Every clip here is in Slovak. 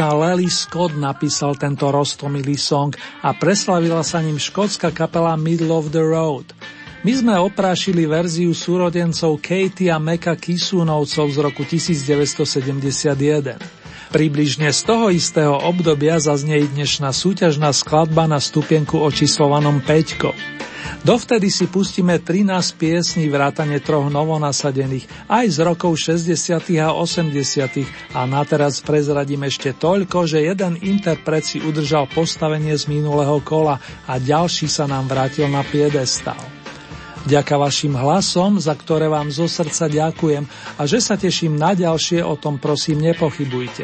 Angličan Lely Scott napísal tento roztomilý song a preslavila sa ním škótska kapela Middle of the Road. My sme oprášili verziu súrodencov Katie a Meka Kisúnovcov z roku 1971. Približne z toho istého obdobia zaznie dnešná súťažná skladba na stupienku očíslovanom Peťko. Dovtedy si pustíme 13 piesní vrátane troch novonasadených, aj z rokov 60. a 80. a na teraz prezradím ešte toľko, že jeden interpret si udržal postavenie z minulého kola a ďalší sa nám vrátil na piedestal. Ďaká vašim hlasom, za ktoré vám zo srdca ďakujem a že sa teším na ďalšie, o tom prosím nepochybujte.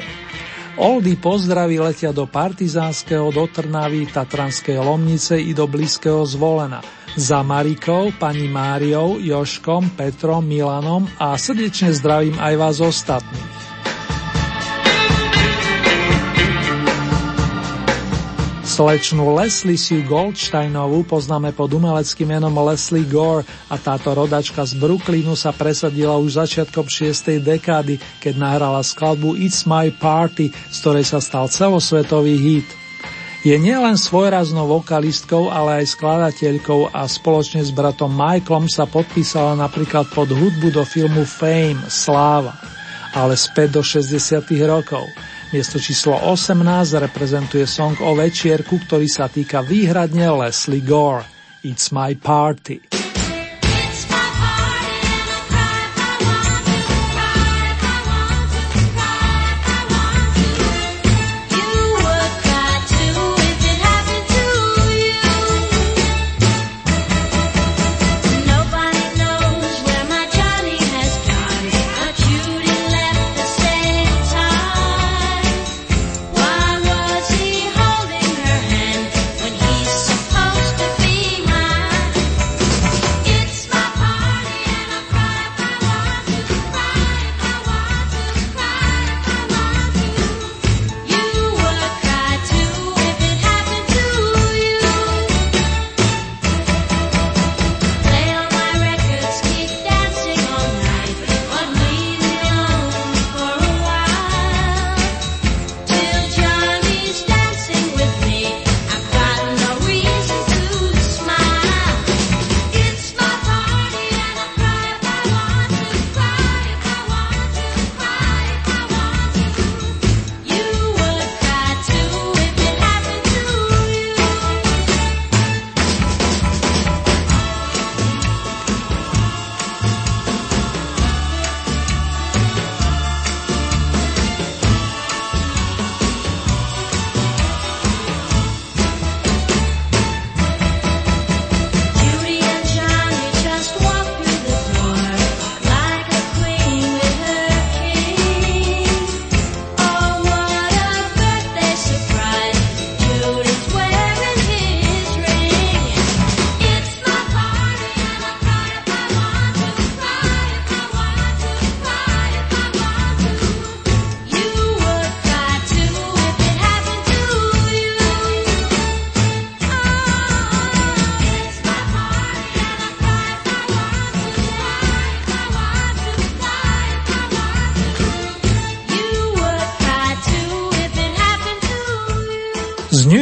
Oldy pozdraví letia do Partizánskeho, do Trnavy, Tatranskej Lomnice i do blízkeho Zvolena – za Marikou, pani Máriou, Joškom, Petrom, Milanom a srdečne zdravím aj vás ostatných. Slečnú Leslie Sue Goldsteinovú poznáme pod umeleckým menom Leslie Gore a táto rodačka z Brooklynu sa presadila už začiatkom 6. dekády, keď nahrala skladbu It's My Party, z ktorej sa stal celosvetový hit. Je nielen svojraznou vokalistkou, ale aj skladateľkou a spoločne s bratom Michaelom sa podpísala napríklad pod hudbu do filmu Fame, Sláva. Ale späť do 60. rokov. Miesto číslo 18 reprezentuje song o večierku, ktorý sa týka výhradne Leslie Gore. It's my party.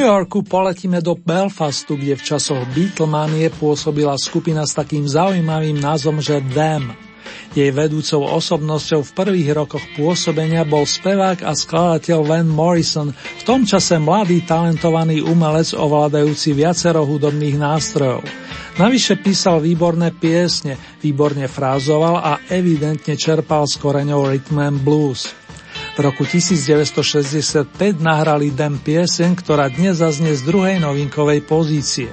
Yorku poletíme do Belfastu, kde v časoch Beatlemanie pôsobila skupina s takým zaujímavým názvom, že Them. Jej vedúcou osobnosťou v prvých rokoch pôsobenia bol spevák a skladateľ Van Morrison, v tom čase mladý talentovaný umelec ovládajúci viacero hudobných nástrojov. Navyše písal výborné piesne, výborne frázoval a evidentne čerpal z koreňov rhythm and blues. V roku 1965 nahrali Dem pieseň, ktorá dnes zaznie z druhej novinkovej pozície.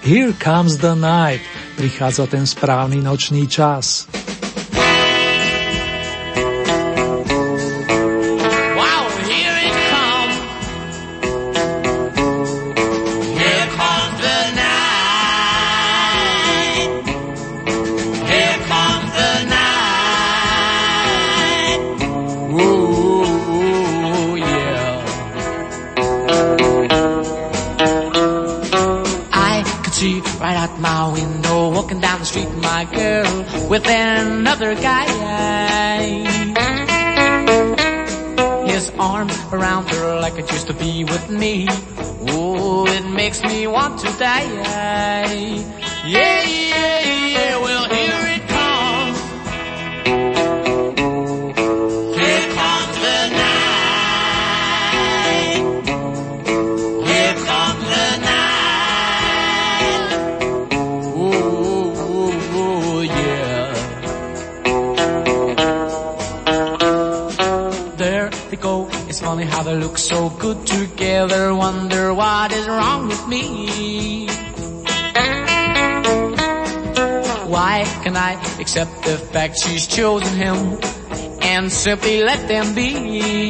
Here comes the night, prichádza ten správny nočný čas. Simply let them be?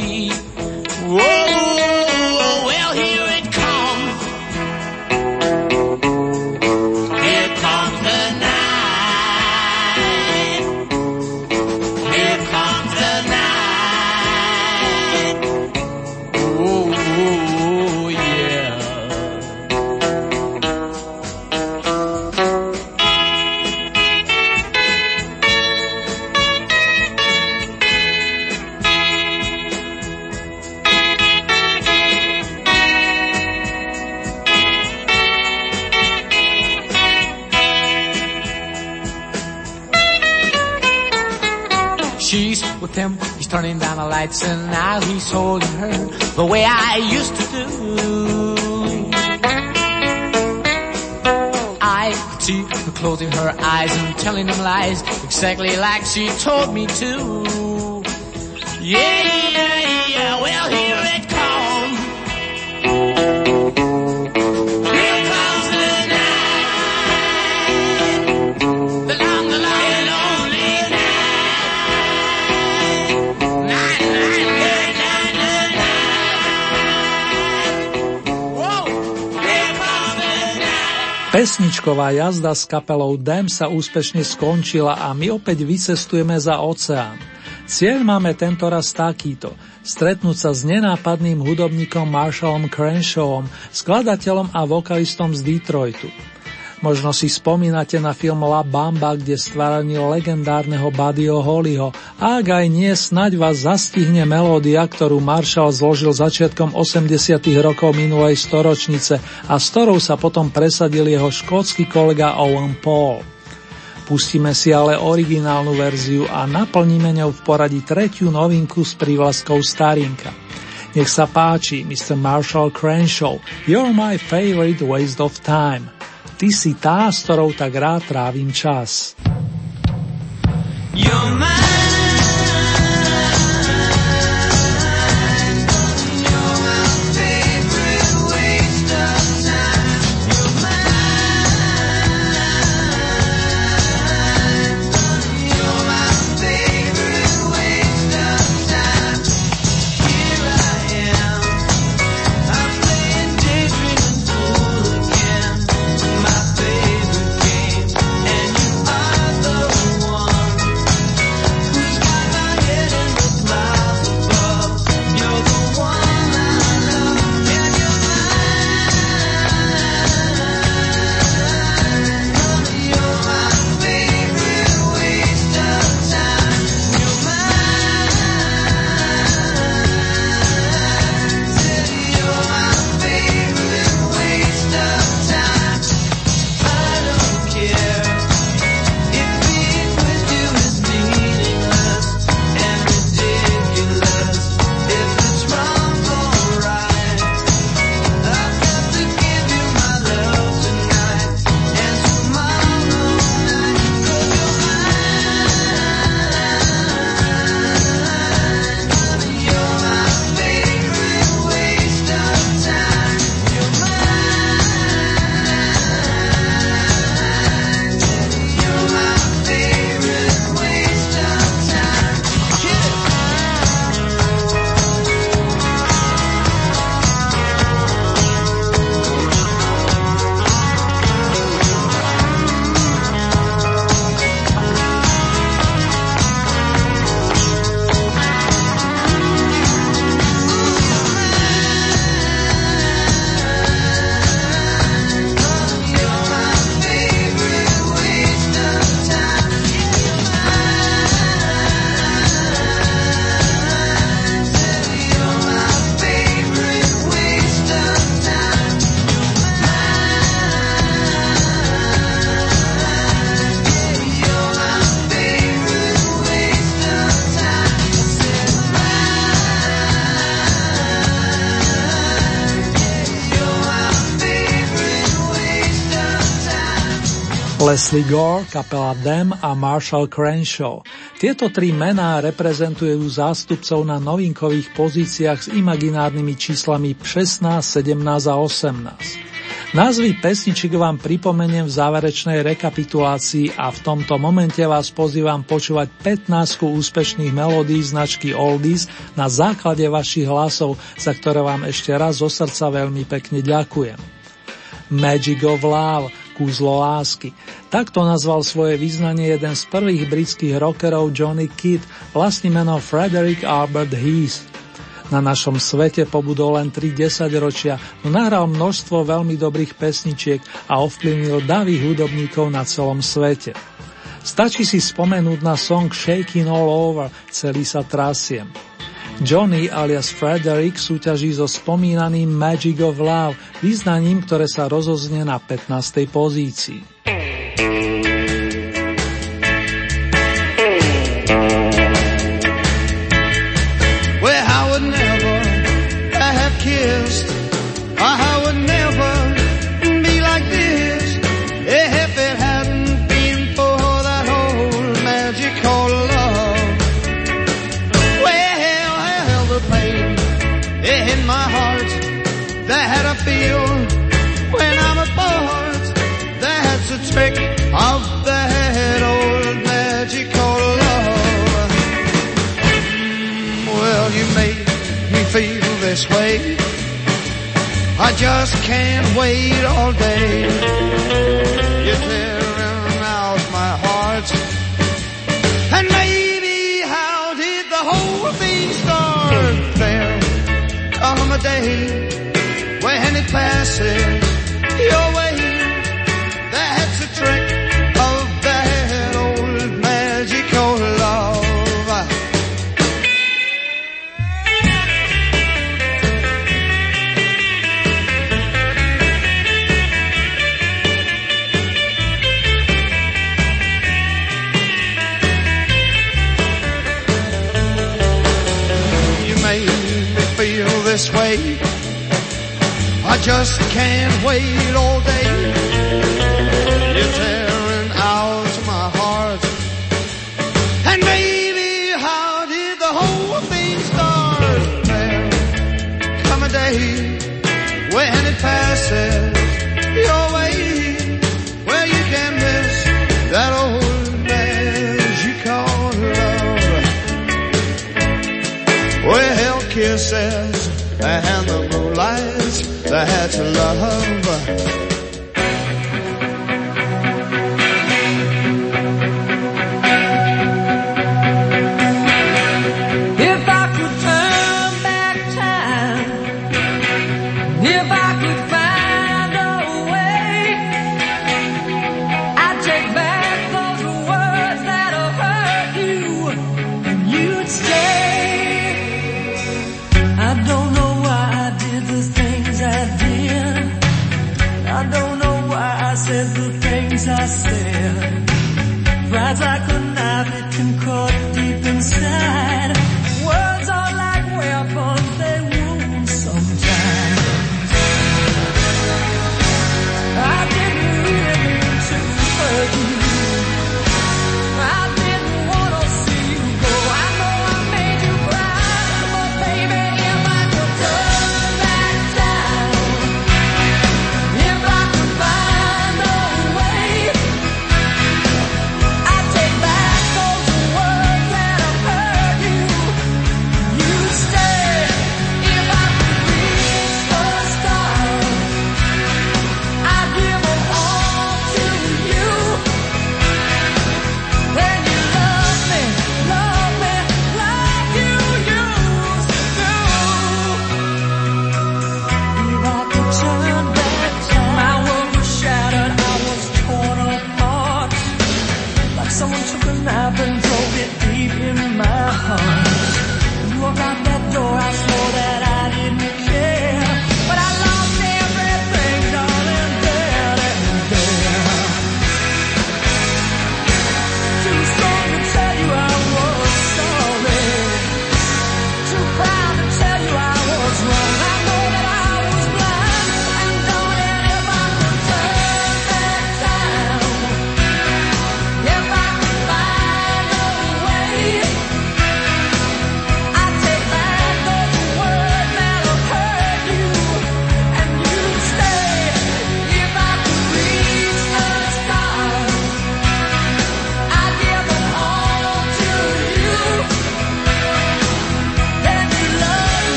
Closing her eyes and telling them lies exactly like she told me to. Yeah, Pesničková jazda s kapelou Dem sa úspešne skončila a my opäť vycestujeme za oceán. Cieľ máme tento raz takýto. Stretnúť sa s nenápadným hudobníkom Marshallom Crenshawom, skladateľom a vokalistom z Detroitu. Možno si spomínate na film La Bamba, kde stváranil legendárneho Buddyho Hollyho a ak aj nie, snaď vás zastihne melódia, ktorú Marshall zložil začiatkom 80. rokov minulej storočnice a s ktorou sa potom presadil jeho škótsky kolega Owen Paul. Pustíme si ale originálnu verziu a naplníme ňou v poradí tretiu novinku s prívlaskou Starinka. Nech sa páči, Mr. Marshall Crenshaw, You're my favorite waste of time. Ty si tá, s ktorou tak rád trávim čas. You're. My Leslie Gore, kapela Them a Marshall Crenshaw. Tieto tri mená reprezentujú zástupcov na novinkových pozíciách s imaginárnymi číslami 16, 17 a 18. Názvy pesničiek vám pripomeniem v záverečnej rekapitulácii a v tomto momente vás pozývam počúvať 15 úspešných melódií značky Oldies na základe vašich hlasov, za ktoré vám ešte raz zo srdca veľmi pekne ďakujem. Magic of Love, kúzlo lásky. Takto nazval svoje význanie jeden z prvých britských rockerov Johnny Kidd, vlastný meno Frederick Albert Heath. Na našom svete pobudol len 3 desaťročia, no nahral množstvo veľmi dobrých pesničiek a ovplyvnil davých hudobníkov na celom svete. Stačí si spomenúť na song Shaking All Over, celý sa trasiem. Johnny alias Frederick súťaží so spomínaným Magic of Love, význaním, ktoré sa rozoznie na 15. pozícii. This way. I just can't wait all day. You're tearing out my heart. And maybe how did the whole thing start? There come a day when it passes just can't wait all day. You're tearing out my heart. And baby, how did the whole thing start? There come a day when it passes your way, where you can miss that old magic called love. Well, kisses and the moonlight that's love. Do roku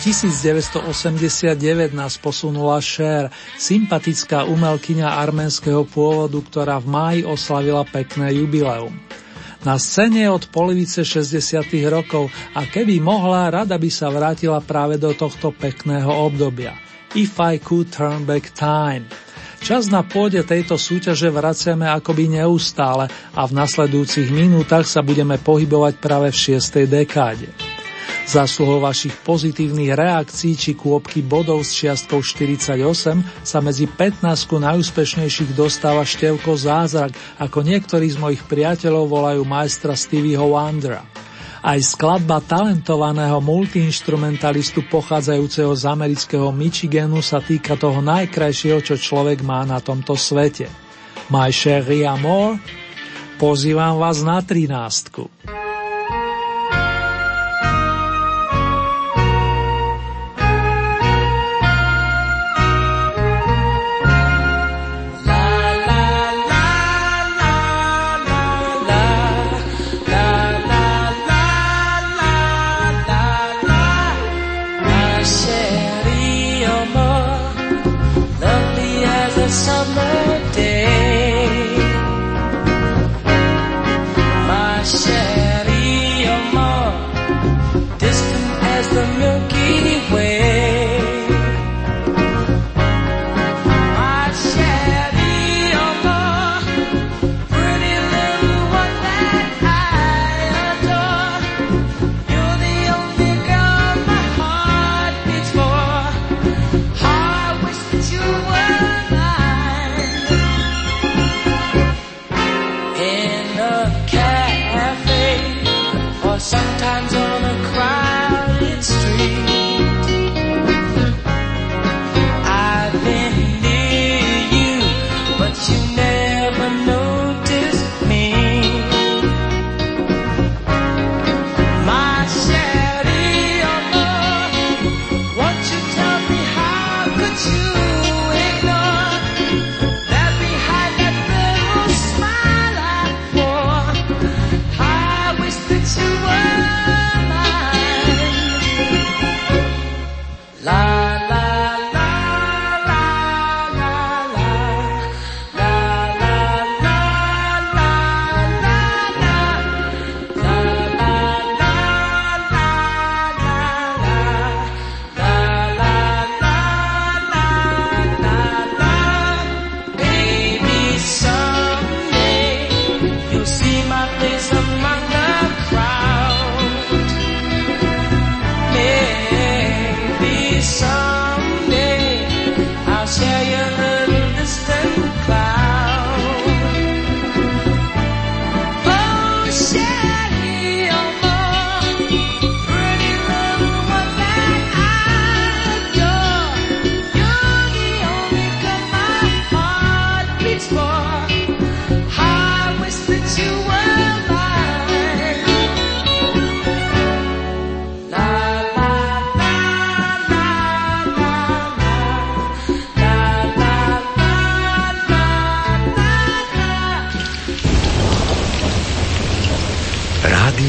1989 nás posunula Cher, sympatická umelkyňa arménskeho pôvodu, ktorá v máji oslavila pekné jubileum. Na scéne od polovice 60. rokov a keby mohla, rada by sa vrátila práve do tohto pekného obdobia. If I could turn back time. Čas na pôde tejto súťaže vraciame akoby neustále a v nasledujúcich minútach sa budeme pohybovať práve v 6. dekáde. Zásluhou vašich pozitívnych reakcií či kôpky bodov s čiastkou 48 sa medzi 15 najúspešnejších dostáva števko Zázrak, ako niektorí z mojich priateľov volajú majstra Stevieho Wondera. Aj skladba talentovaného multiinstrumentalistu pochádzajúceho z amerického Michiganu sa týka toho najkrajšieho, čo človek má na tomto svete. My chérie amour, pozývam vás na trinástku. Rádio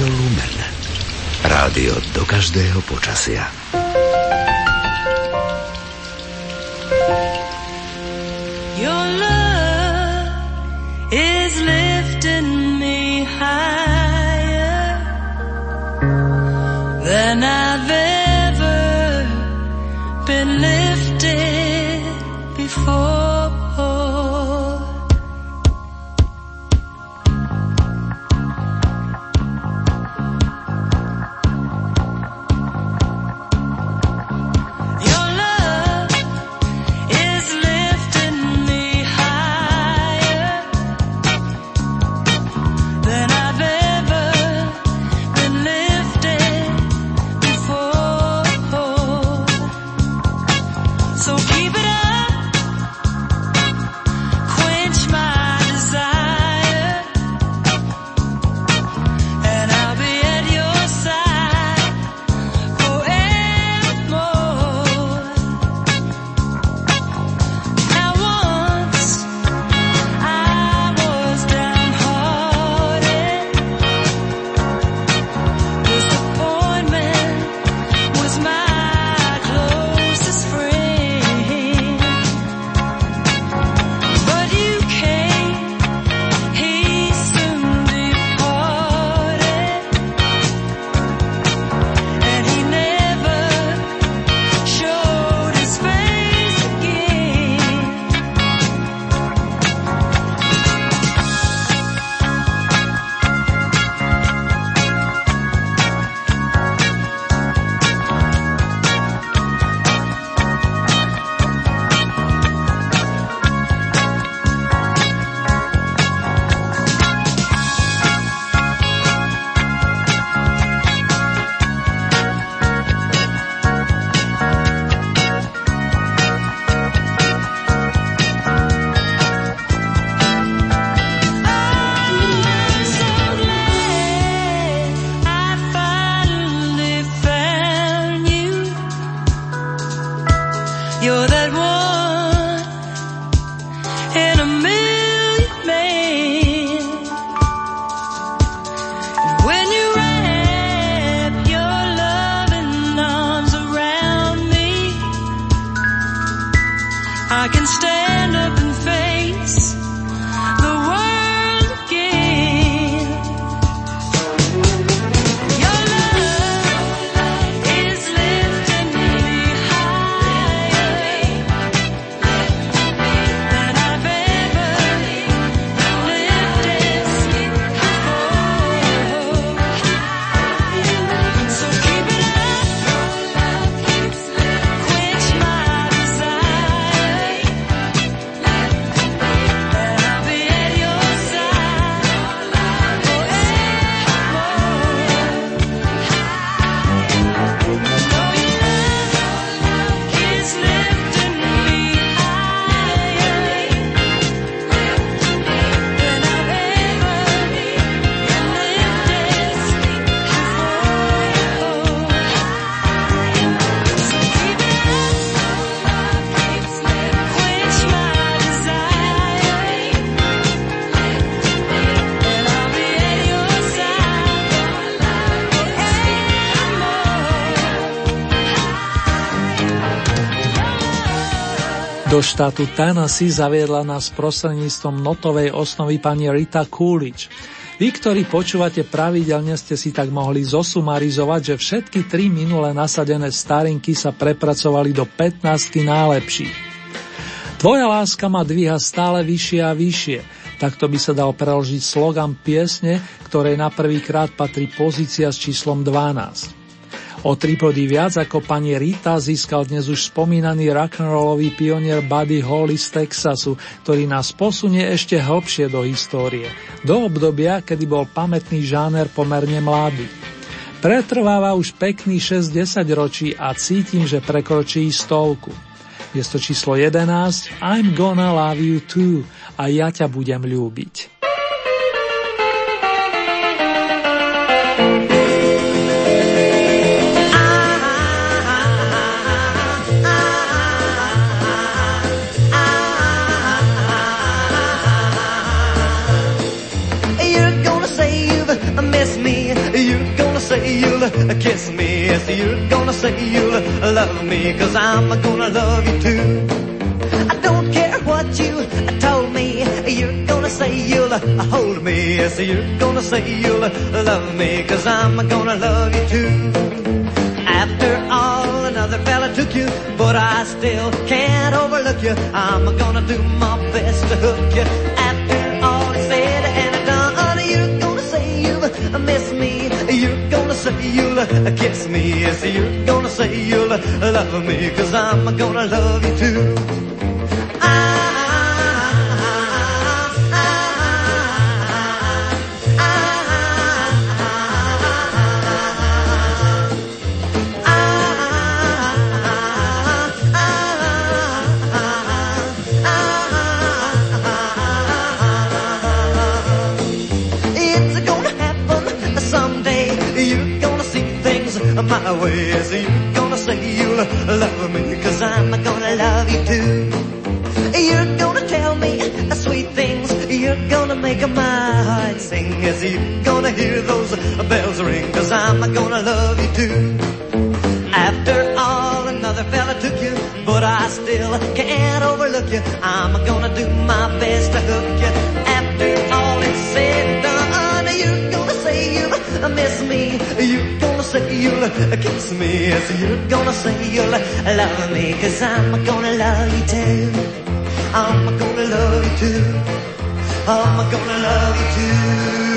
Lumen. Rádio do každého počasia. Štátu Tennessee zaviedla nás prostredníctvom notovej osnovy pani Rita Coolidge. Vy, ktorí počúvate pravidelne, ste si tak mohli zosumarizovať, že všetky tri minule nasadené starinky sa prepracovali do 15 najlepších. Tvoja láska ma dvíha stále vyššie a vyššie. Takto by sa dal preložiť slogan piesne, ktorej na prvý krát patrí pozícia s číslom 12. O tri body viac ako pani Rita získal dnes už spomínaný rock'n'rollový pionier Buddy Holly z Texasu, ktorý nás posunie ešte hlbšie do histórie, do obdobia, kedy bol pamätný žáner pomerne mladý. Pretrváva už pekný 60 ročí a cítim, že prekročí stovku. Miesto číslo 11 I'm gonna love you too a ja ťa budem ľúbiť. You'll kiss me. Yes, you're gonna say you'll love me, cause I'm gonna love you too. I don't care what you told me, you're gonna say you'll hold me. Yes, you're gonna say you'll love me, cause I'm gonna love you too. After all, another fella took you, but I still can't overlook you. I'm gonna do my best to hook you. After all is said and done, you're gonna say you'll miss me. You're say you'll kiss me. Yes, you're gonna say you'll love me, cause I'm gonna love you too. Yes, you're gonna hear those bells ring, cause I'm gonna love you too. After all, another fella took you, but I still can't overlook you. I'm gonna do my best to hook you. After all is said and done, you're gonna say you miss me. You're gonna say you'll kiss me. Yes, you're gonna say you'll love me. Cause I'm gonna love you too. I'm gonna love you too. I'm gonna love you too.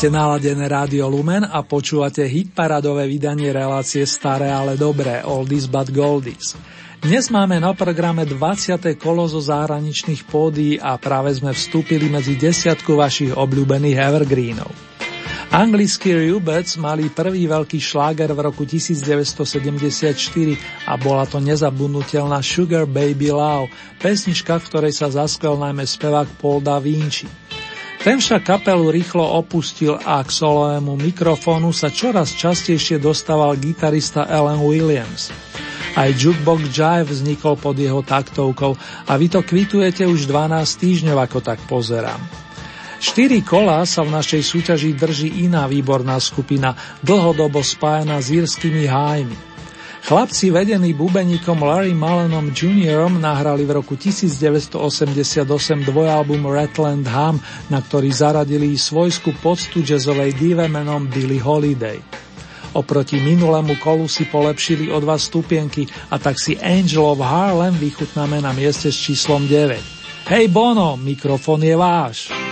Máte naladené rádio Lumen a počúvate hitparadové vydanie relácie Staré, ale dobré, Oldies but Goldies. Dnes máme na programe 20. kolo zo zahraničných pódií a práve sme vstúpili medzi desiatku vašich obľúbených evergreenov. Anglickí Rubets mali prvý veľký šláger v roku 1974 a bola to nezabudnutelná Sugar Baby Love, pesnička, v ktorej sa zaskvel najmä spevák Paul Da Vinci. Ten však kapelu rýchlo opustil a k solovému mikrofónu sa čoraz častejšie dostával gitarista Alan Williams. Aj Jukebox Jive vznikol pod jeho taktovkou a vy to kvitujete už 12 týždňov, ako tak pozerám. Štyri kola sa v našej súťaži drží iná výborná skupina, dlhodobo spájana s írskymi hájmi. Chlapci vedení bubeníkom Larry Malenom Jr. nahrali v roku 1988 dvojalbum Ratland Ham, na ktorý zaradili svojskú poctu jazzovej dive menom Billy Holiday. Oproti minulému kolu si polepšili o dva stupienky a tak si Angel of Harlem vychutnáme na mieste s číslom 9. Hej Bono, mikrofon je váš.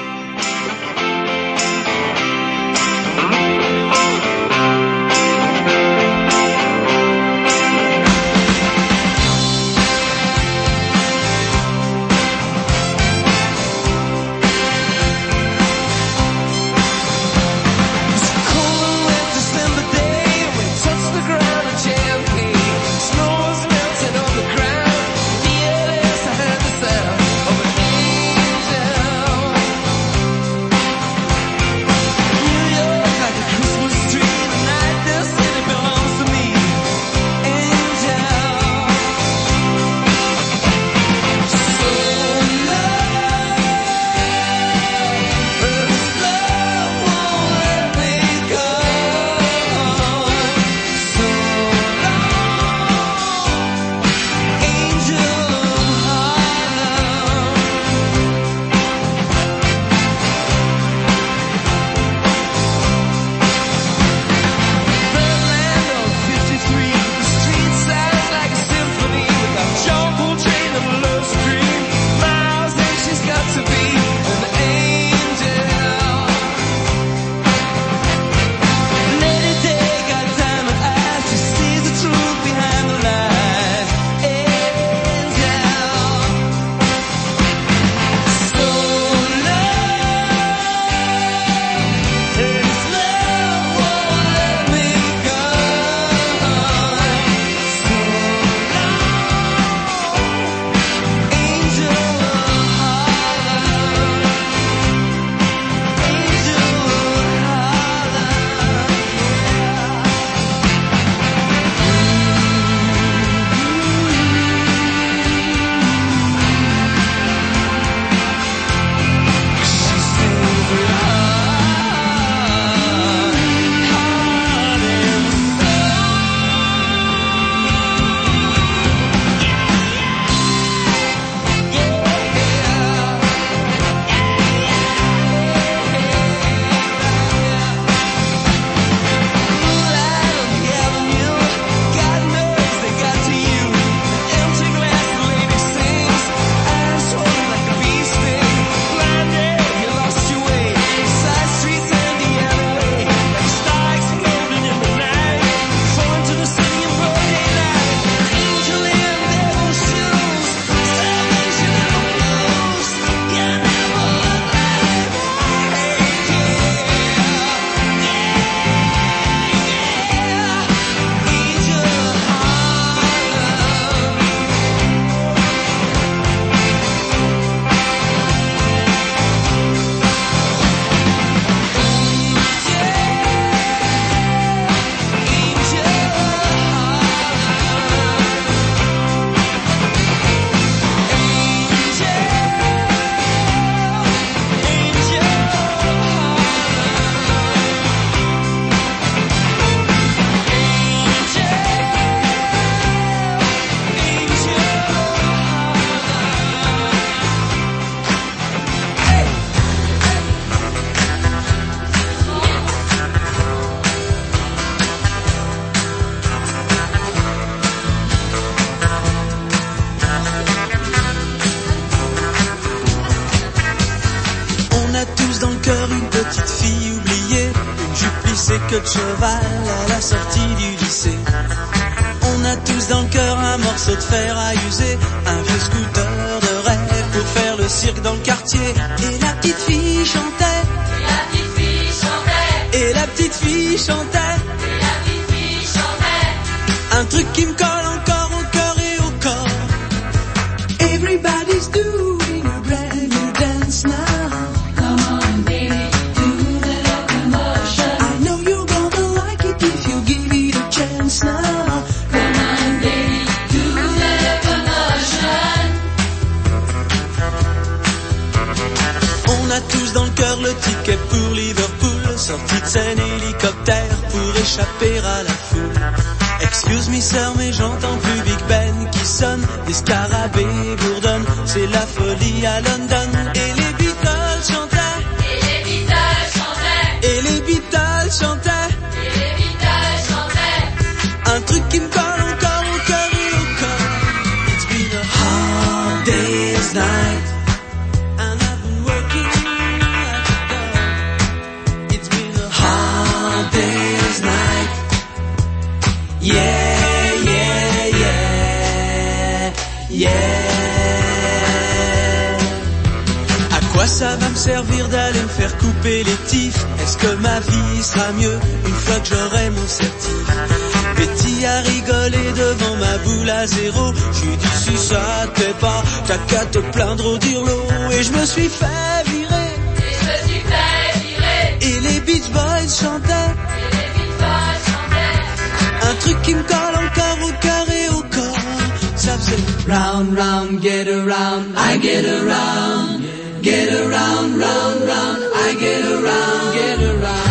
Get around, I get around. Get around, round, round, I get around, get around.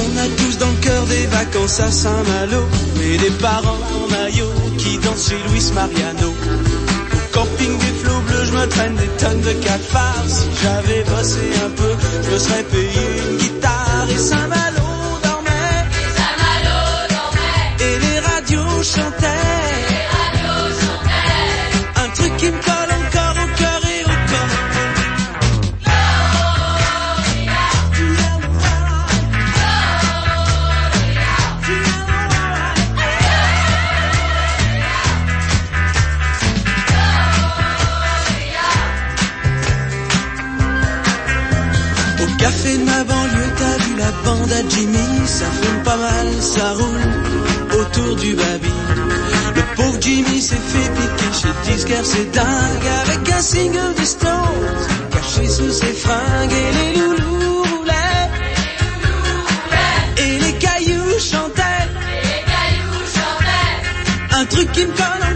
On a tous dans le cœur des vacances à Saint-Malo Et des parents en maillot qui dansent chez Luis Mariano camping des flots bleus, je me traîne des tonnes de cafards Si j'avais bossé un peu, je me serais payé une guitare Et Saint-Malo dormait, ça fume pas mal, ça roule autour du baby. Le pauvre Jimmy s'est fait piquer chez disquaire, c'est dingue, avec un single des Stones, caché sous ses fringues, et les loulous roulaient, et les cailloux chantaient, Et les cailloux chantaient. un truc qui me colle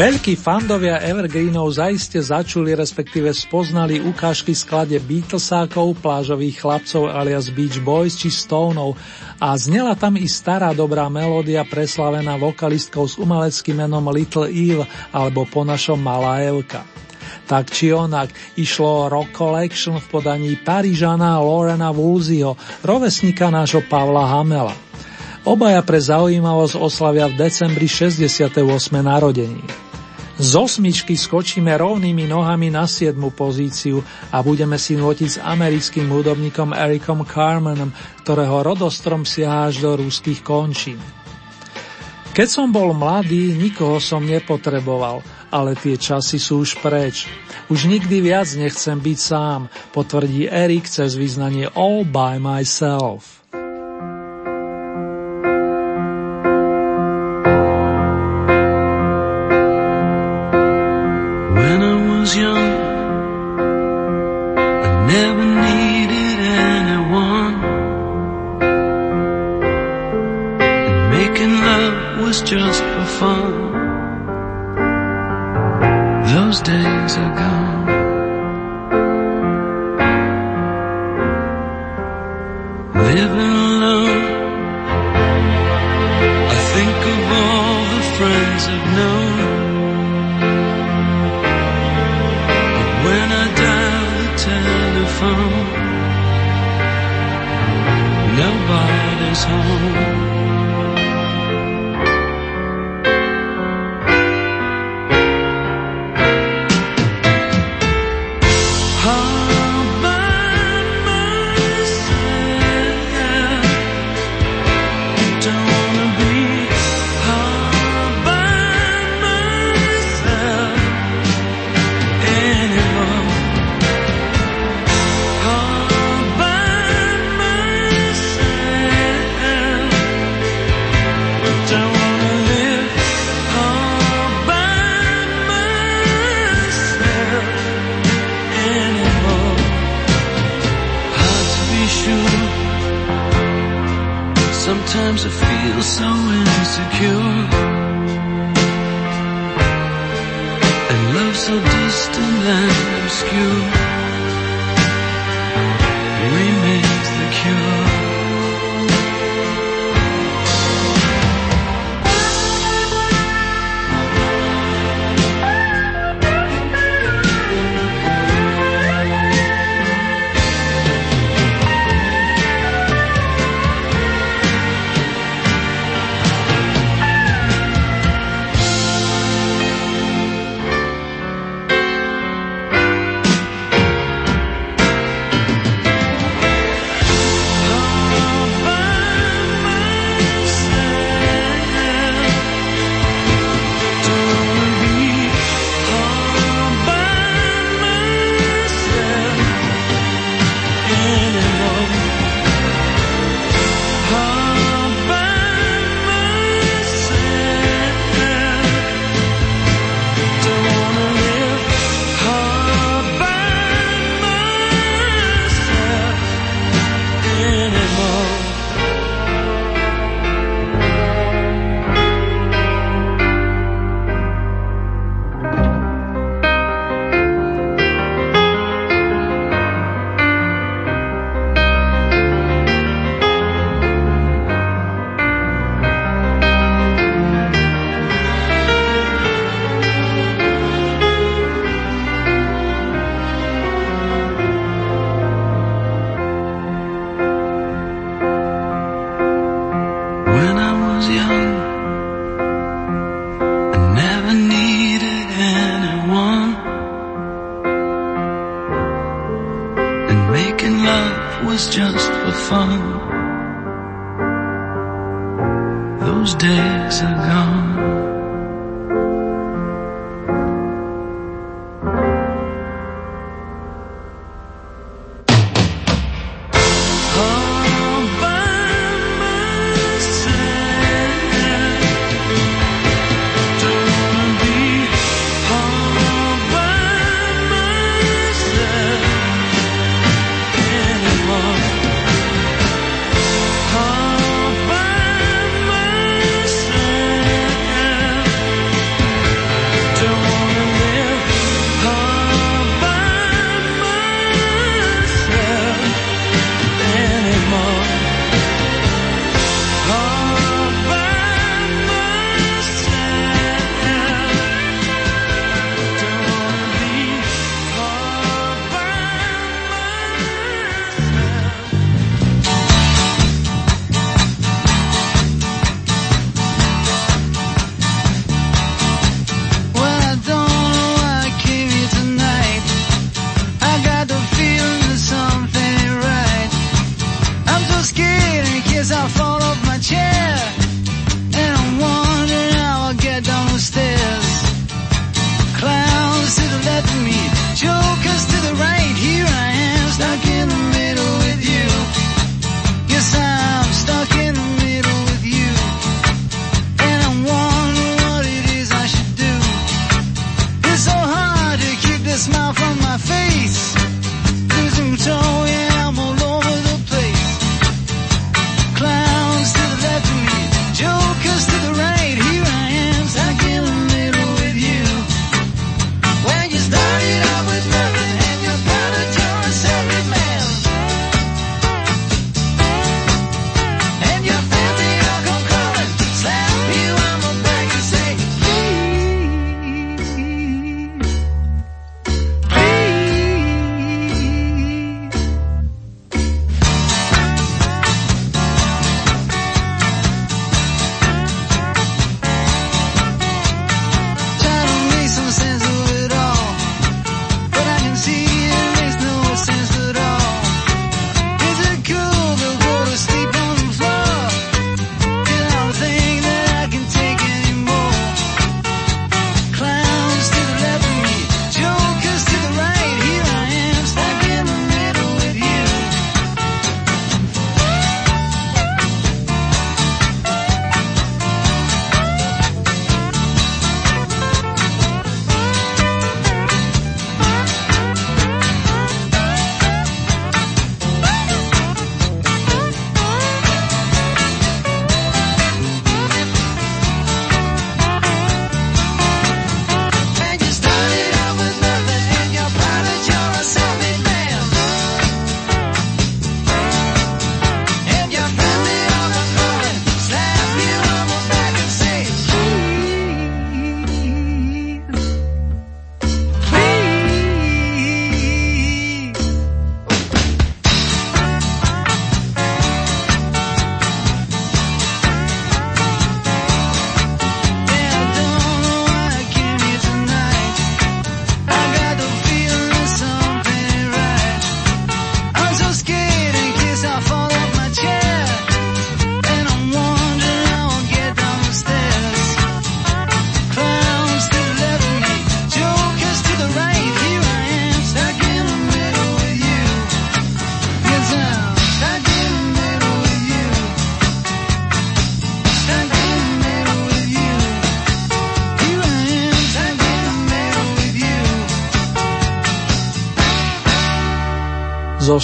Veľkí fandovia Evergreenov zaiste začuli, respektíve spoznali ukážky sklade Beatlesákov, plážových chlapcov alias Beach Boys či Stoneov a znela tam i stará dobrá melódia preslavená vokalistkou s umeleckým menom Little Eve alebo po našom Malá Evka. Tak či onak, išlo o Rock Collection v podaní Parížana Lorena Woolseyho, rovesníka nášho Pavla Hamela. Obaja pre zaujímavosť oslavia v decembri 68. narodení. Z osmičky skočíme rovnými nohami na 7. pozíciu a budeme si nôtiť s americkým hudobníkom Ericom Carmanom, ktorého rodostrom siaha až do rúských končín. Keď som bol mladý, nikoho som nepotreboval, ale tie časy sú už preč. Už nikdy viac nechcem byť sám, potvrdí Erik cez vyznanie All by myself.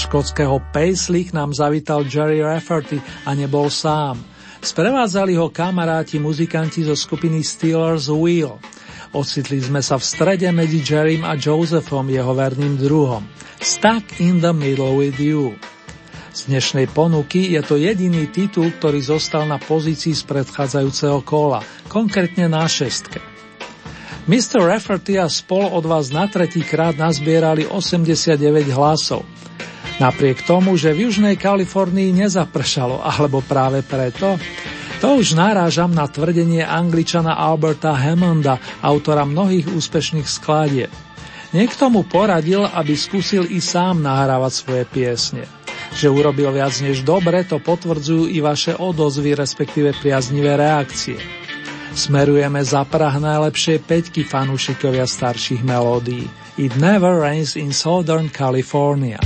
Škótskeho Paisley nám zavítal Jerry Rafferty a nebol sám. Sprevádzali ho kamaráti muzikanti zo skupiny Steelers Wheel. Ocitli sme sa v strede medzi Jerrym a Josephom, jeho verným druhom. Stuck in the middle with you. Z dnešnej ponuky je to jediný titul, ktorý zostal na pozícii z predchádzajúceho kola, konkrétne na šestke. Mr. Rafferty a spol od vás na tretí krát nazbierali 89 hlasov. Napriek tomu, že v Južnej Kalifornii nezapršalo, alebo práve preto, to už narážam na tvrdenie angličana Alberta Hammonda, autora mnohých úspešných skladieb. Niekto mu poradil, aby skúsil i sám nahrávať svoje piesne. Že urobil viac než dobre, to potvrdzujú i vaše odozvy, respektíve priaznivé reakcie. Smerujeme za prah najlepšej peťky fanúšikovia starších melódií. It never rains in Southern California.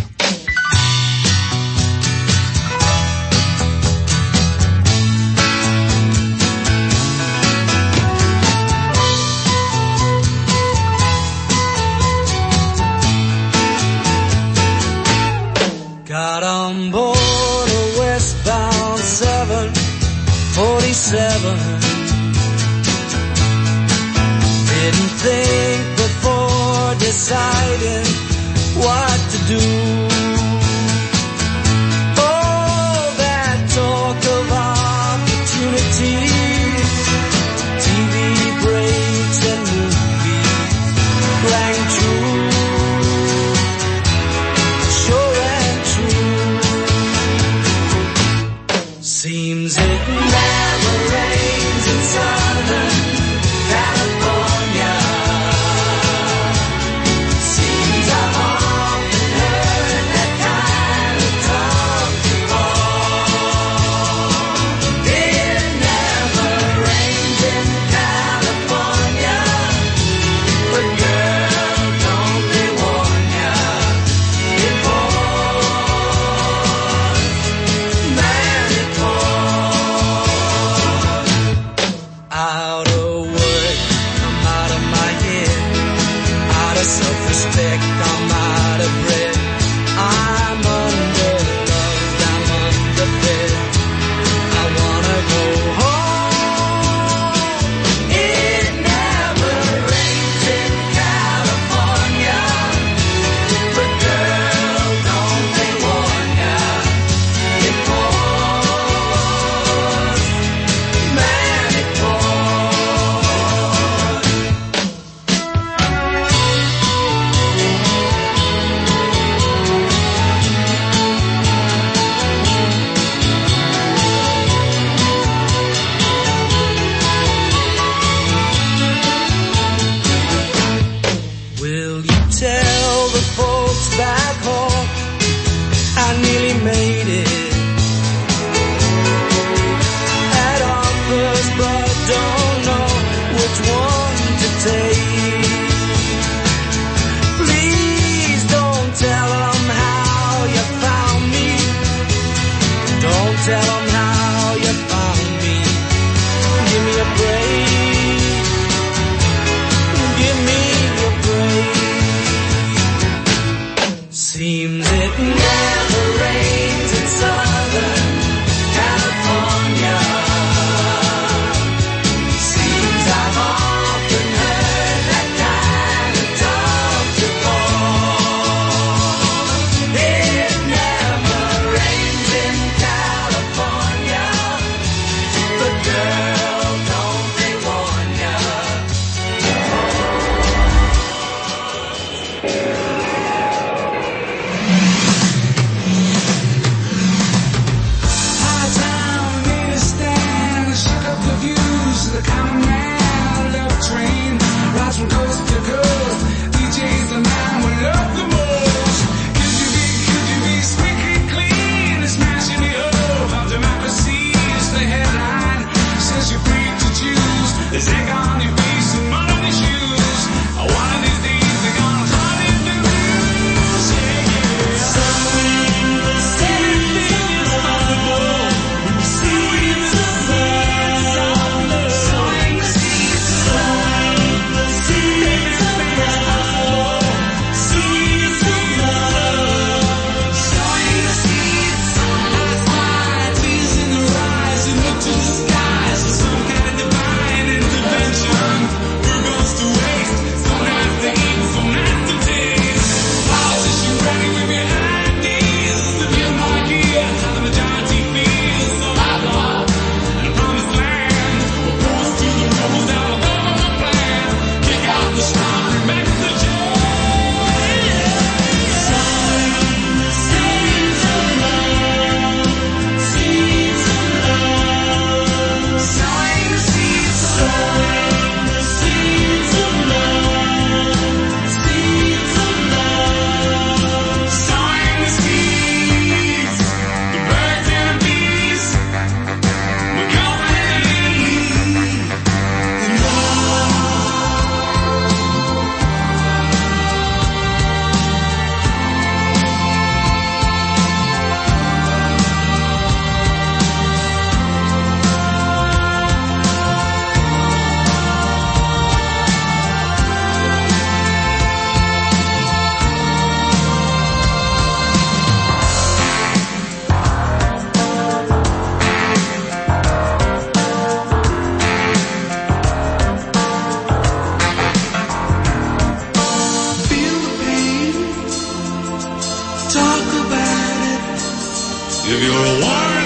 If you're a warrior.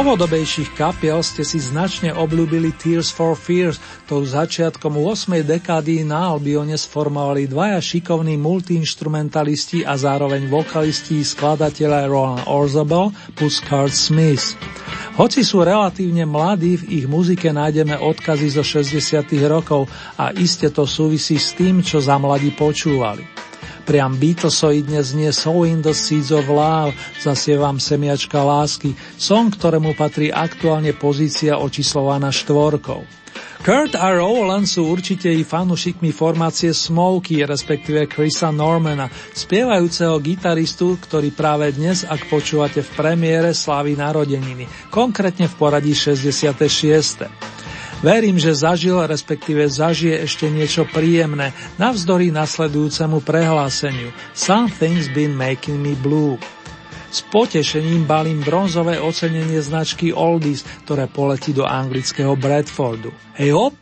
Novodobejších kapiel ste si značne obľúbili Tears for Fears, tou začiatkom 8. dekády na Albione sformovali dvaja šikovní multiinstrumentalisti a zároveň vokalisti skladateľa Roland Orzabel plus Kurt Smith. Hoci sú relatívne mladí, v ich muzike nájdeme odkazy zo 60. rokov a iste to súvisí s tým, čo za mladí počúvali. Priam Beatlesoidne znie in the Seeds of Love, zasievam semiačka lásky, song, ktorému patrí aktuálne pozícia očíslovaná štvorkou. Kurt a Rowland sú určite i fanúšikmi formácie Smokey, respektíve Chrisa Normana, spievajúceho gitaristu, ktorý práve dnes, ak počúvate v premiére, slávi narodeniny, konkrétne v poradí 66. Verím, že zažil, respektíve zažije ešte niečo príjemné, navzdory nasledujúcemu prehláseniu Something's been making me blue. S potešením balím bronzové ocenenie značky Oldies, ktoré poletí do anglického Bradfordu. Hej hop!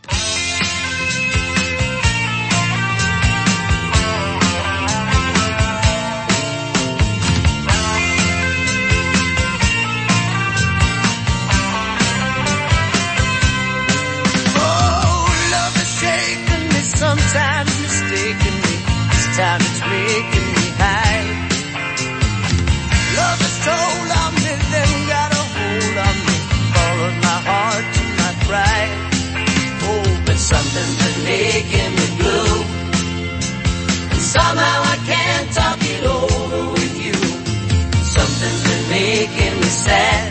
sad.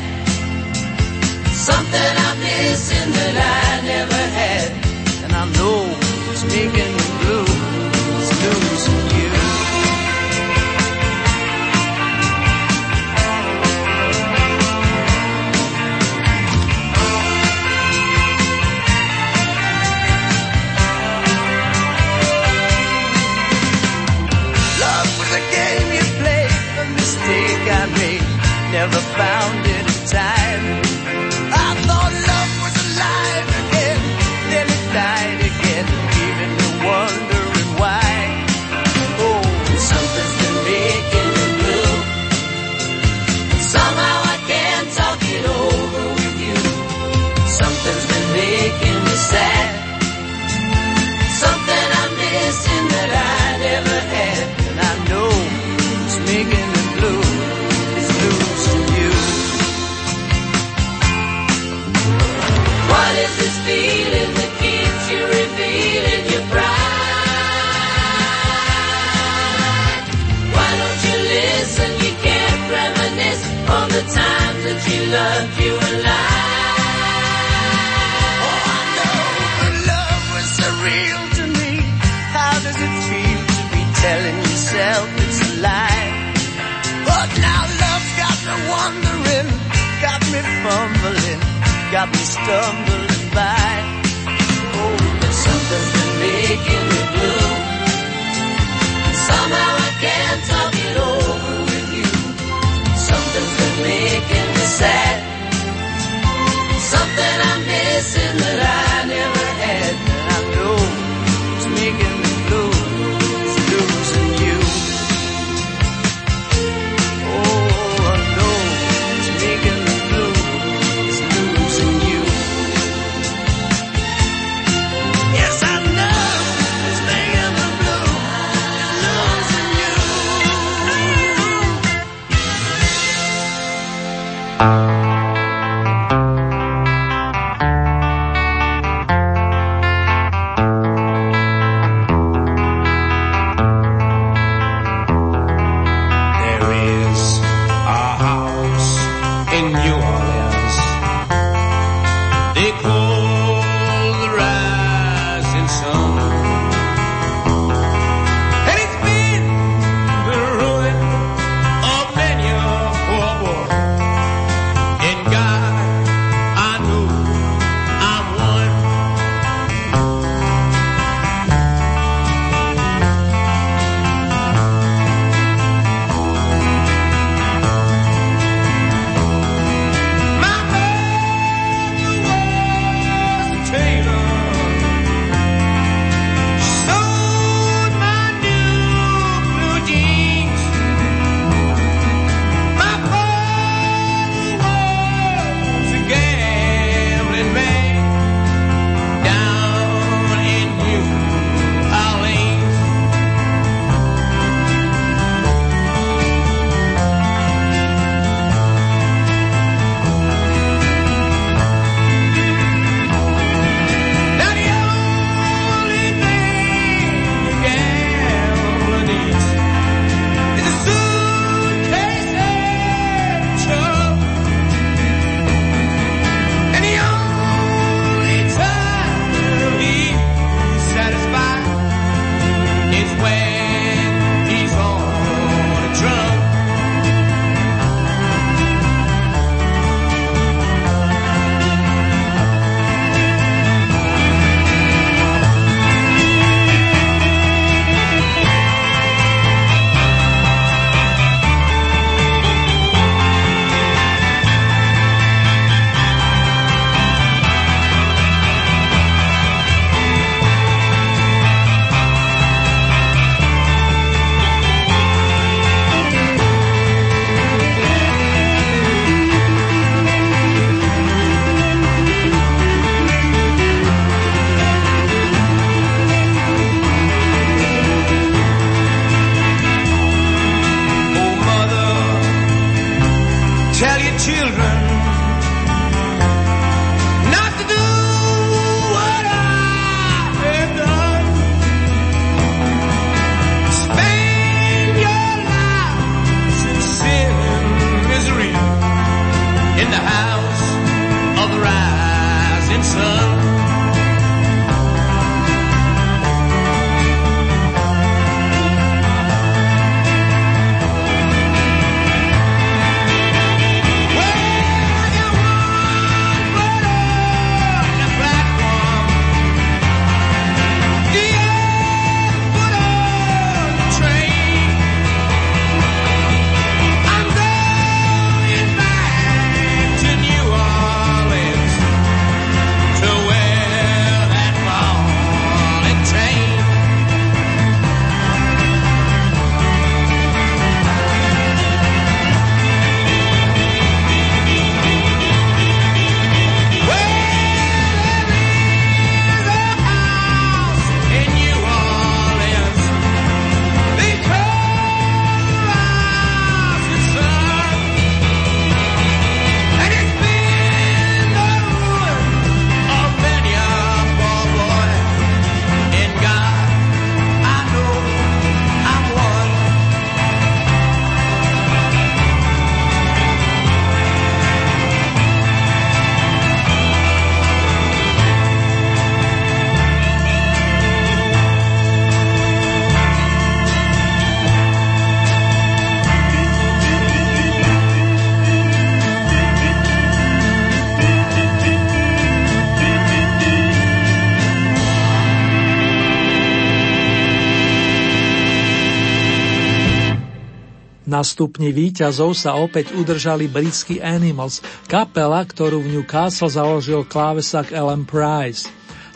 Na stupni výťazov sa opäť udržali britskí Animals, kapela, ktorú v Newcastle založil klávesak Ellen Price.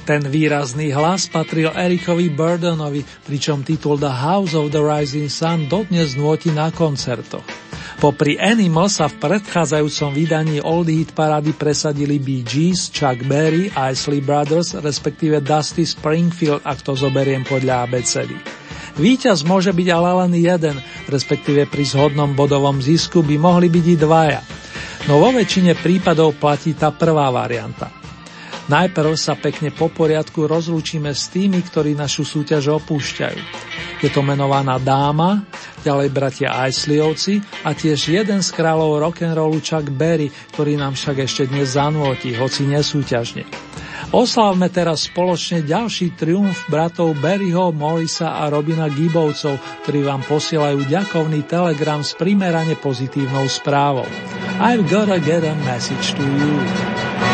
Ten výrazný hlas patril Erikovi Burdonovi, pričom titul The House of the Rising Sun dodnes nôti na koncertoch. Popri Animals sa v predchádzajúcom vydaní Oldie Hit Parady presadili Bee Gees, Chuck Berry, Isley Brothers, respektíve Dusty Springfield, ak to zoberiem podľa ABCD. Výťaz môže byť ale len jeden, respektíve pri zhodnom bodovom zisku by mohli byť i dvaja. No vo väčšine prípadov platí tá prvá varianta. Najprv sa pekne po poriadku rozlúčime s tými, ktorí našu súťaž opúšťajú. Je to menovaná dáma, ďalej bratia Isleyovci a tiež jeden z kráľov rock'n'rollu Chuck Berry, ktorý nám však ešte dnes zanúti, hoci nesúťažne. Oslávme teraz spoločne ďalší triumf bratov Barryho, Morrisa a Robina Gibovcov, ktorí vám posielajú ďakovný telegram s primerane pozitívnou správou. I've gotta get a message to you.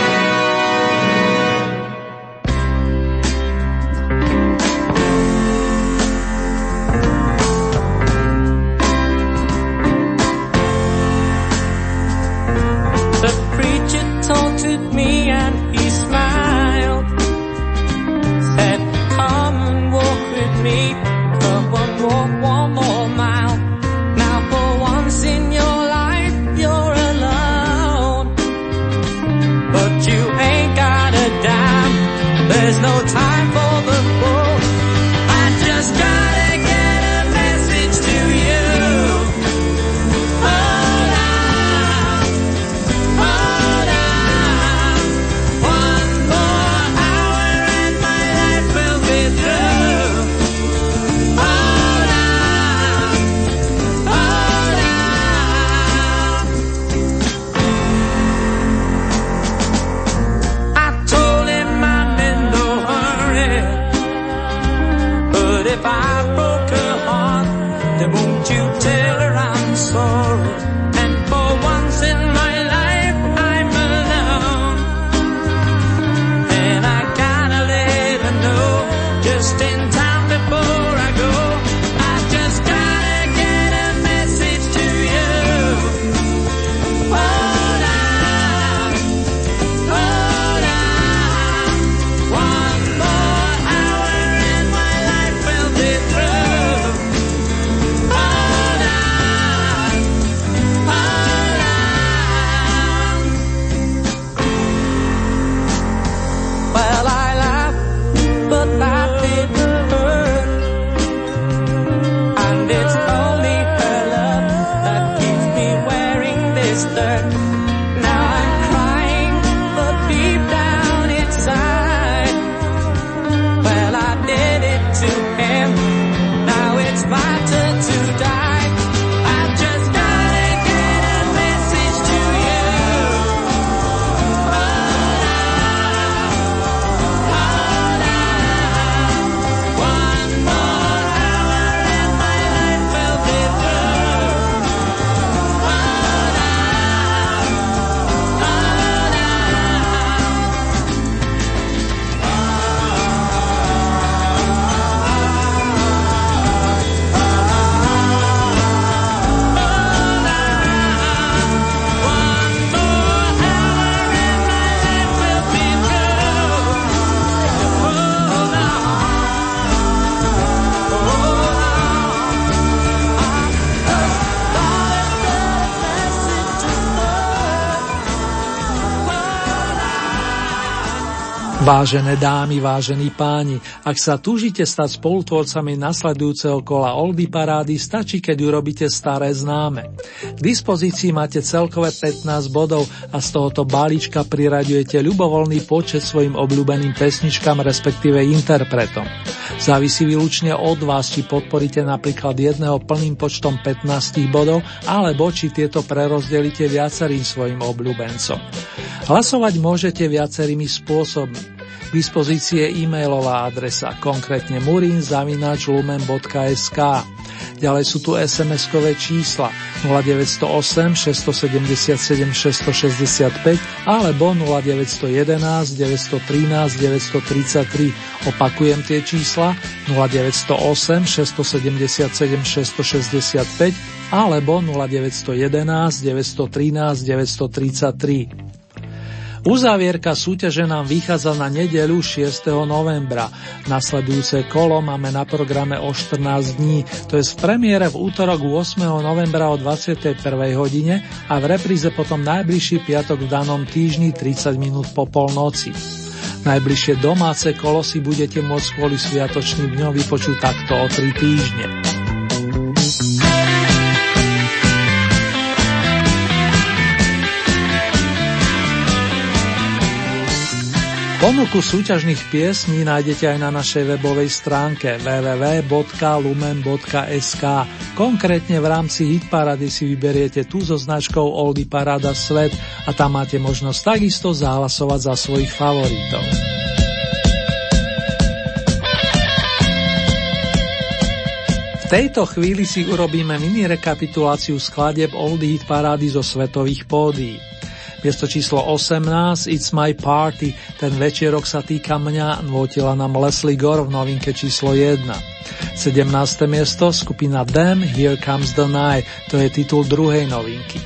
Vážené dámy, vážení páni, ak sa túžite stať spolutvorcami nasledujúceho kola Oldy parády, stačí, keď urobíte staré známe. K dispozícii máte celkové 15 bodov a z tohoto balíčka priraďujete ľubovoľný počet svojim obľúbeným pesničkám, respektíve interpretom. Závisí výlučne od vás, či podporíte napríklad jedného plným počtom 15 bodov, alebo či tieto prerozdelíte viacerým svojim obľúbencom. Hlasovať môžete viacerými spôsobmi. K dispozícii je e-mailová adresa, konkrétne murinzavinačlumen.sk. Ďalej sú tu SMS-kové čísla 0908 677 665 alebo 0911 913 933. Opakujem tie čísla 0908 677 665 alebo 0911 913 933. Uzávierka súťaže nám vychádza na nedeľu 6. novembra. Nasledujúce kolo máme na programe o 14 dní, to je v premiére v útorok 8. novembra o 21. hodine a v repríze potom najbližší piatok v danom týždni 30 minút po polnoci. Najbližšie domáce kolo si budete môcť kvôli sviatočným dňom vypočuť takto o 3 týždne. Ponuku súťažných piesní nájdete aj na našej webovej stránke www.lumen.sk. Konkrétne v rámci Hitparady si vyberiete tú so značkou Oldy Parada Svet a tam máte možnosť takisto zahlasovať za svojich favoritov. V tejto chvíli si urobíme mini rekapituláciu skladeb Oldie Hit Parády zo svetových pódií. Miesto číslo 18, It's My Party, ten večerok sa týka mňa, nvotila nám Leslie Gore v novinke číslo 1. 17. miesto, skupina Them, Here Comes the Night, to je titul druhej novinky.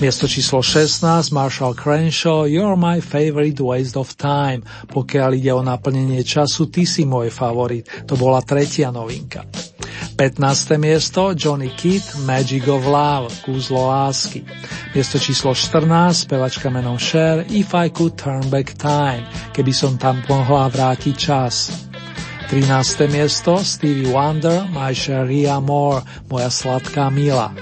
Miesto číslo 16, Marshall Crenshaw, You're my favorite waste of time. Pokiaľ ide o naplnenie času, ty si môj favorit. To bola tretia novinka. 15. miesto Johnny Kidd Magic of Love, Kúzlo lásky. Miesto číslo 14, spevačka menom Cher If I Could Turn Back Time, keby som tam mohla vrátiť čas. 13. miesto Stevie Wonder My Sharia More, moja sladká mila.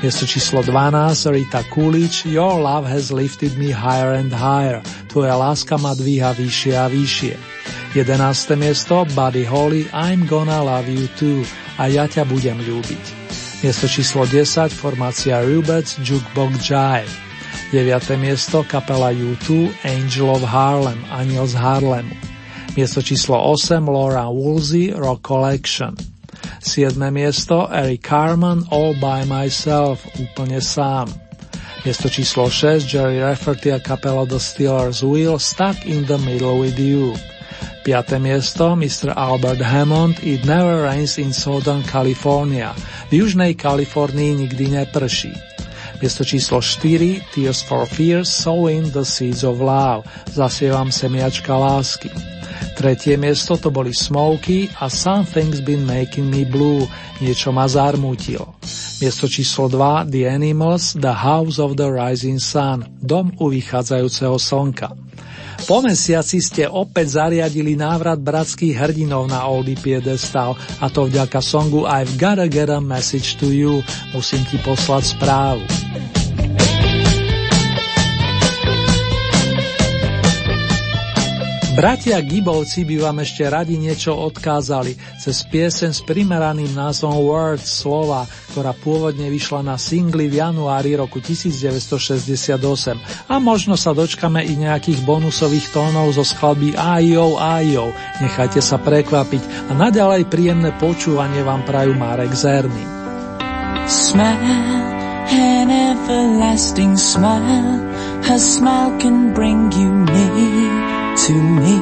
Miesto číslo 12 Rita Coolidge Your love has lifted me higher and higher, tvoja láska ma dvíha vyššie a vyššie. 11. miesto Buddy Holly I'm gonna love you too, a ja ťa budem ľúbiť. Miesto číslo 10 formácia Rubex Jukebox Jive. 9. miesto kapela U2 Angel of Harlem, Aniel z Harlemu. Miesto číslo 8 Laura Woolsey Rock Collection. 7. miesto Eric Carman All by Myself, úplne sám. Miesto číslo 6 Jerry Rafferty a kapela The Steelers Wheel Stuck in the Middle with You. 5. miesto Mr. Albert Hammond It Never Rains in Southern California. V južnej Kalifornii nikdy neprší. Miesto číslo 4 Tears for Fears Sowing the Seeds of Love. Zasievam semiačka lásky. Tretie miesto to boli Smokey a Something's Been Making Me Blue. Niečo ma zarmútilo. Miesto číslo 2 The Animals The House of the Rising Sun. Dom u vychádzajúceho slnka. Po mesiaci ste opäť zariadili návrat bratských hrdinov na Oldie Piedestal a to vďaka songu I've gotta get a message to you, musím ti poslať správu. Bratia Gibovci by vám ešte radi niečo odkázali cez piesen s primeraným názvom Words slova, ktorá pôvodne vyšla na singli v januári roku 1968 a možno sa dočkame i nejakých bonusových tónov zo skladby Ajo Ajo. Nechajte sa prekvapiť a naďalej príjemné počúvanie vám prajú Marek Zerny. Smile, an everlasting smile, a smile can bring you near. To me.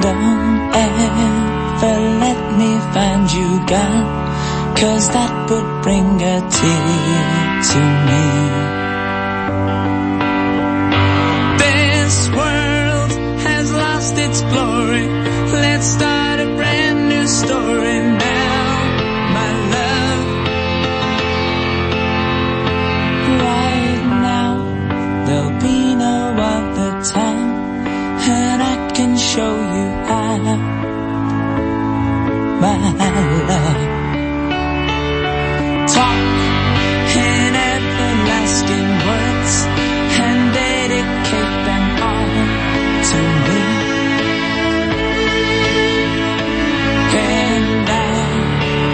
Don't ever let me find you gone, cause that would bring a tear to me. This world has lost its glory. Let's start love. Talk in everlasting words and dedicate them all to me. And I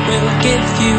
will give you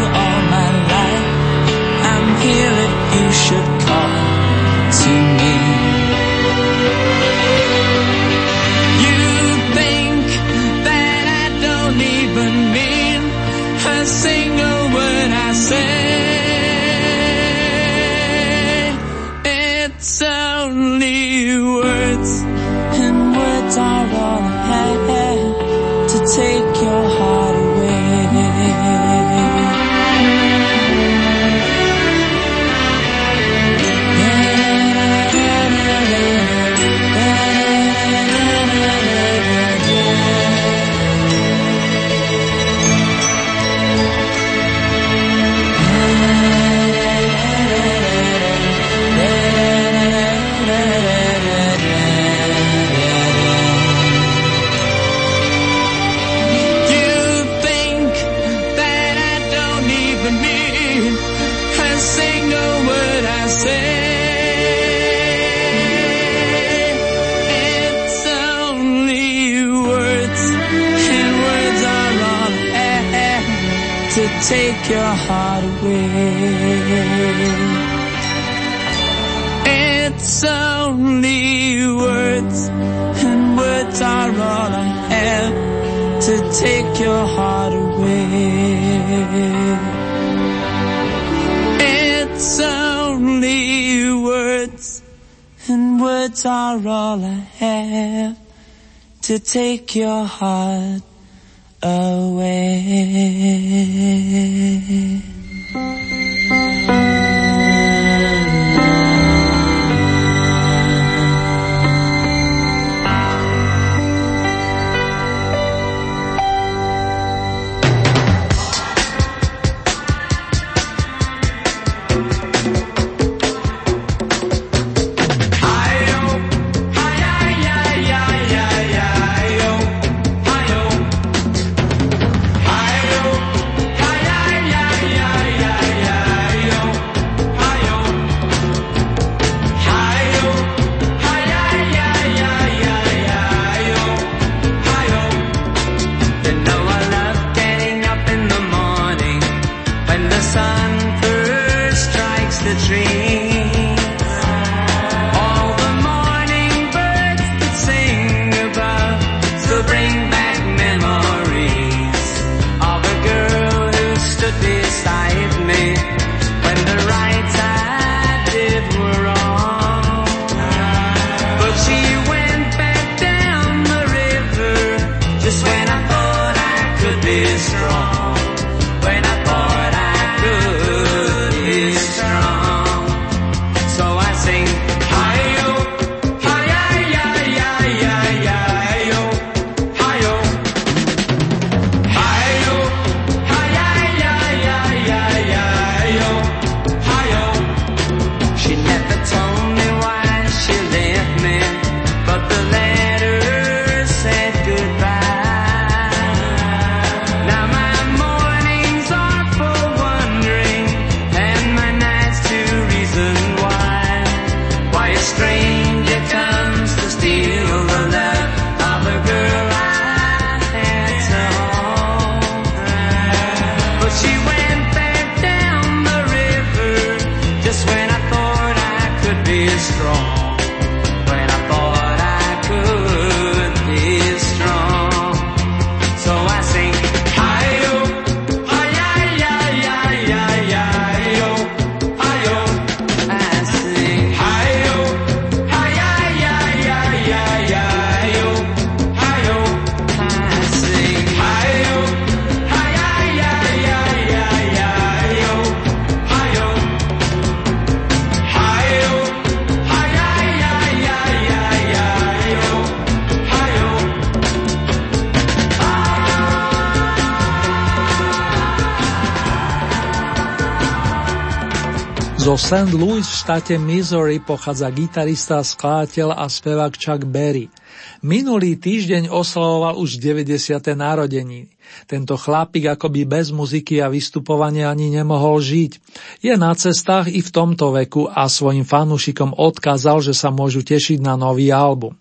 take your heart away. It's only words, and words are all I have to take your heart away. It's only words, and words are all I have to take your heart away. St. Louis v štáte Missouri pochádza gitarista, skladateľ a spevák Chuck Berry. Minulý týždeň oslavoval už 90. narodení. Tento chlapík akoby bez muziky a vystupovania ani nemohol žiť. Je na cestách i v tomto veku a svojim fanúšikom odkázal, že sa môžu tešiť na nový album.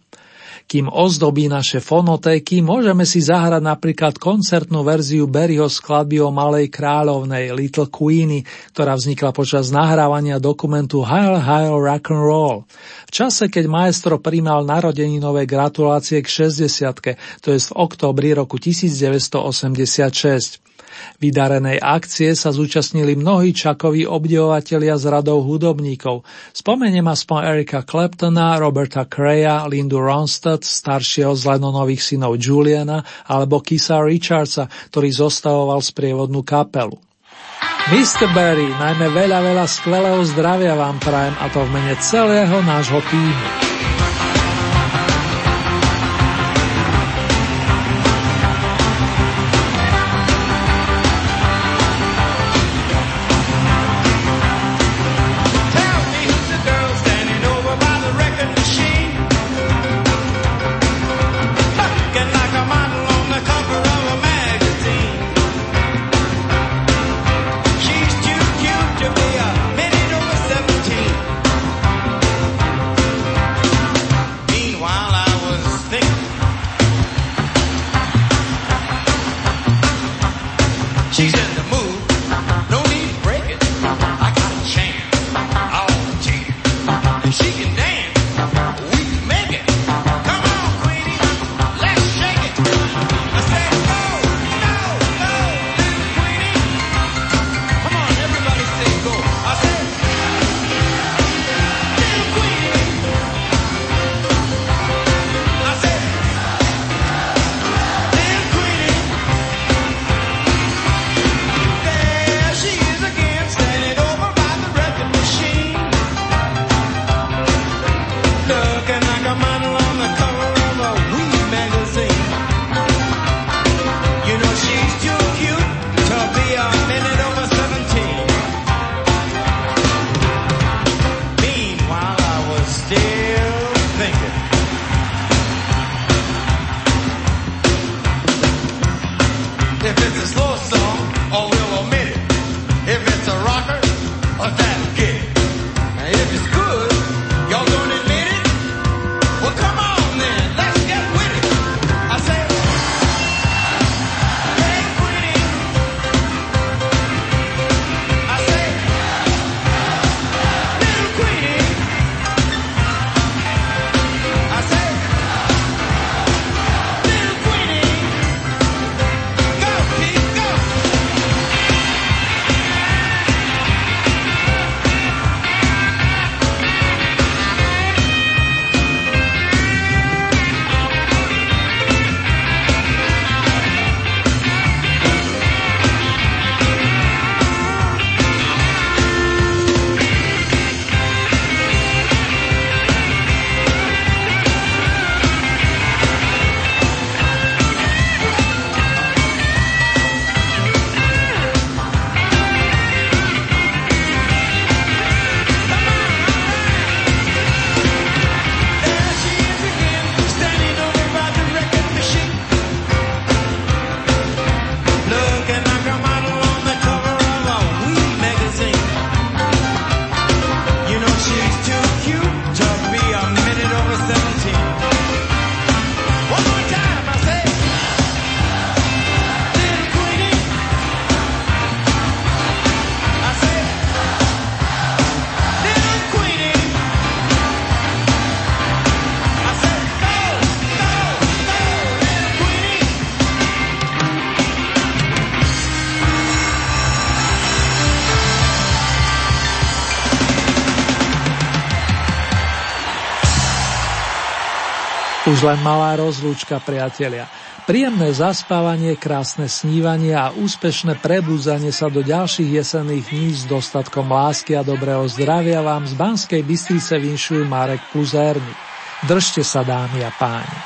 Kým ozdobí naše fonotéky, môžeme si zahrať napríklad koncertnú verziu Berryho skladby o Malej kráľovnej Little Queenie, ktorá vznikla počas nahrávania dokumentu Heil Heil Rock and Roll. V čase, keď maestro príjmal narodeninové gratulácie k 60 to je v októbri roku 1986. Vydarenej akcie sa zúčastnili mnohí čakoví obdivovatelia z radov hudobníkov. Spomeniem aspoň Erika Claptona, Roberta Creya, Lindu Ronstadt, staršieho z Lennonových synov Juliana alebo Kisa Richardsa, ktorý zostavoval sprievodnú kapelu. Mr. Barry, najmä veľa, veľa skvelého zdravia vám prajem a to v mene celého nášho týmu. Už len malá rozlúčka, priatelia. Príjemné zaspávanie, krásne snívanie a úspešné prebudzanie sa do ďalších jesenných dní s dostatkom lásky a dobrého zdravia vám z Banskej Bystrice vinšujú Marek Puzérny. Držte sa, dámy a páni.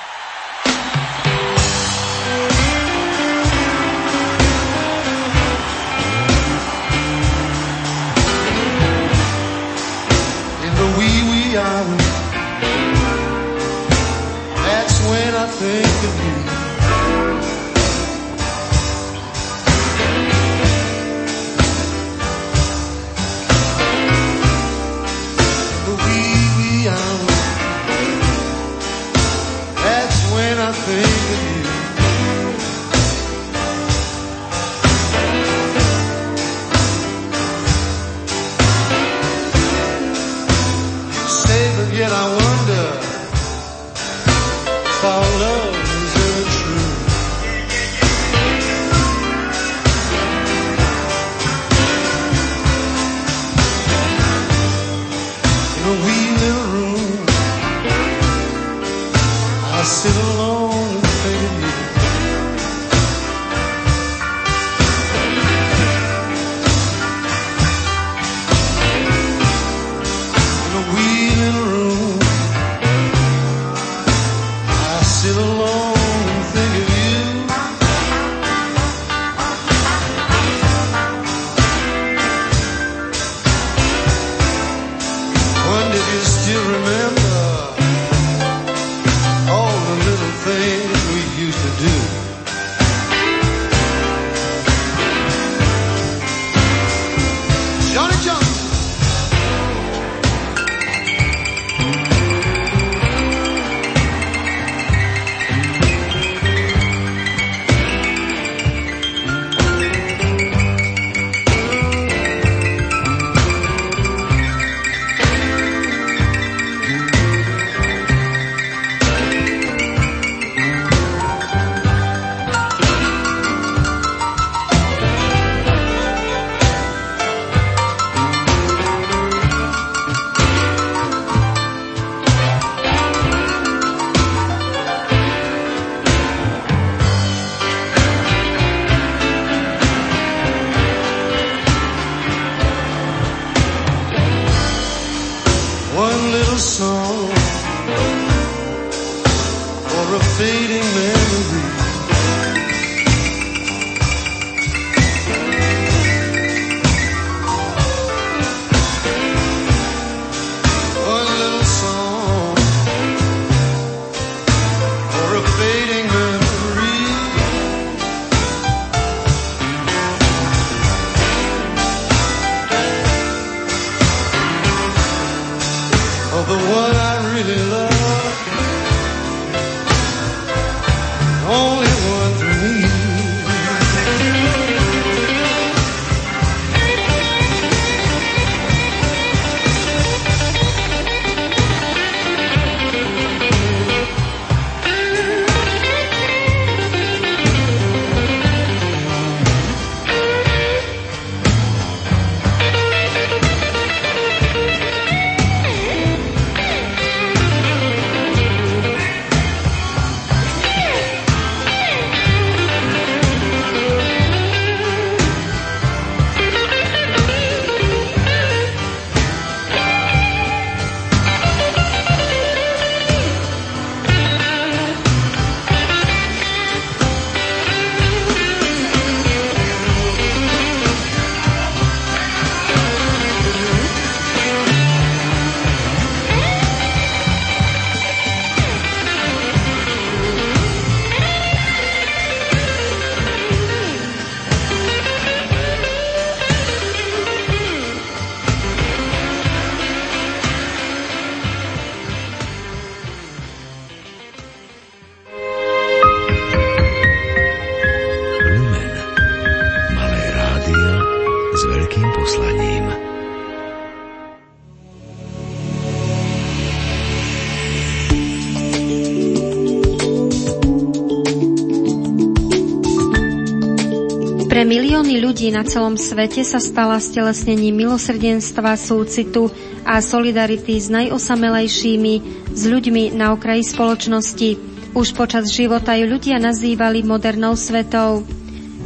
Ľudí na celom svete sa stala stelesnením milosrdenstva, súcitu a solidarity s najosamelejšími, s ľuďmi na okraji spoločnosti. Už počas života ju ľudia nazývali modernou svetou.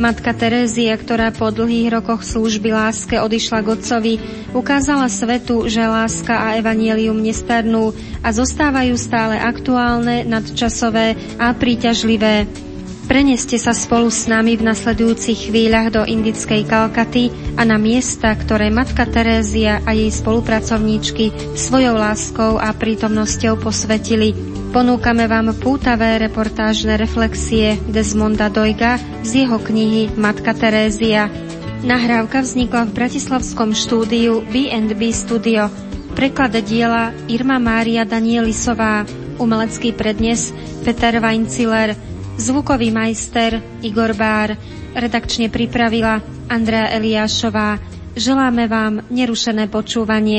Matka Terézia, ktorá po dlhých rokoch služby láske odišla k otcovi, ukázala svetu, že láska a evanielium nestarnú a zostávajú stále aktuálne, nadčasové a príťažlivé. Preneste sa spolu s nami v nasledujúcich chvíľach do indickej Kalkaty a na miesta, ktoré matka Terézia a jej spolupracovníčky svojou láskou a prítomnosťou posvetili. Ponúkame vám pútavé reportážne reflexie Desmonda Dojga z jeho knihy Matka Terézia. Nahrávka vznikla v bratislavskom štúdiu B&B Studio. Preklad diela Irma Mária Danielisová, umelecký prednes Peter Weinciller, Zvukový majster Igor Bár, redakčne pripravila Andrea Eliášová. Želáme vám nerušené počúvanie.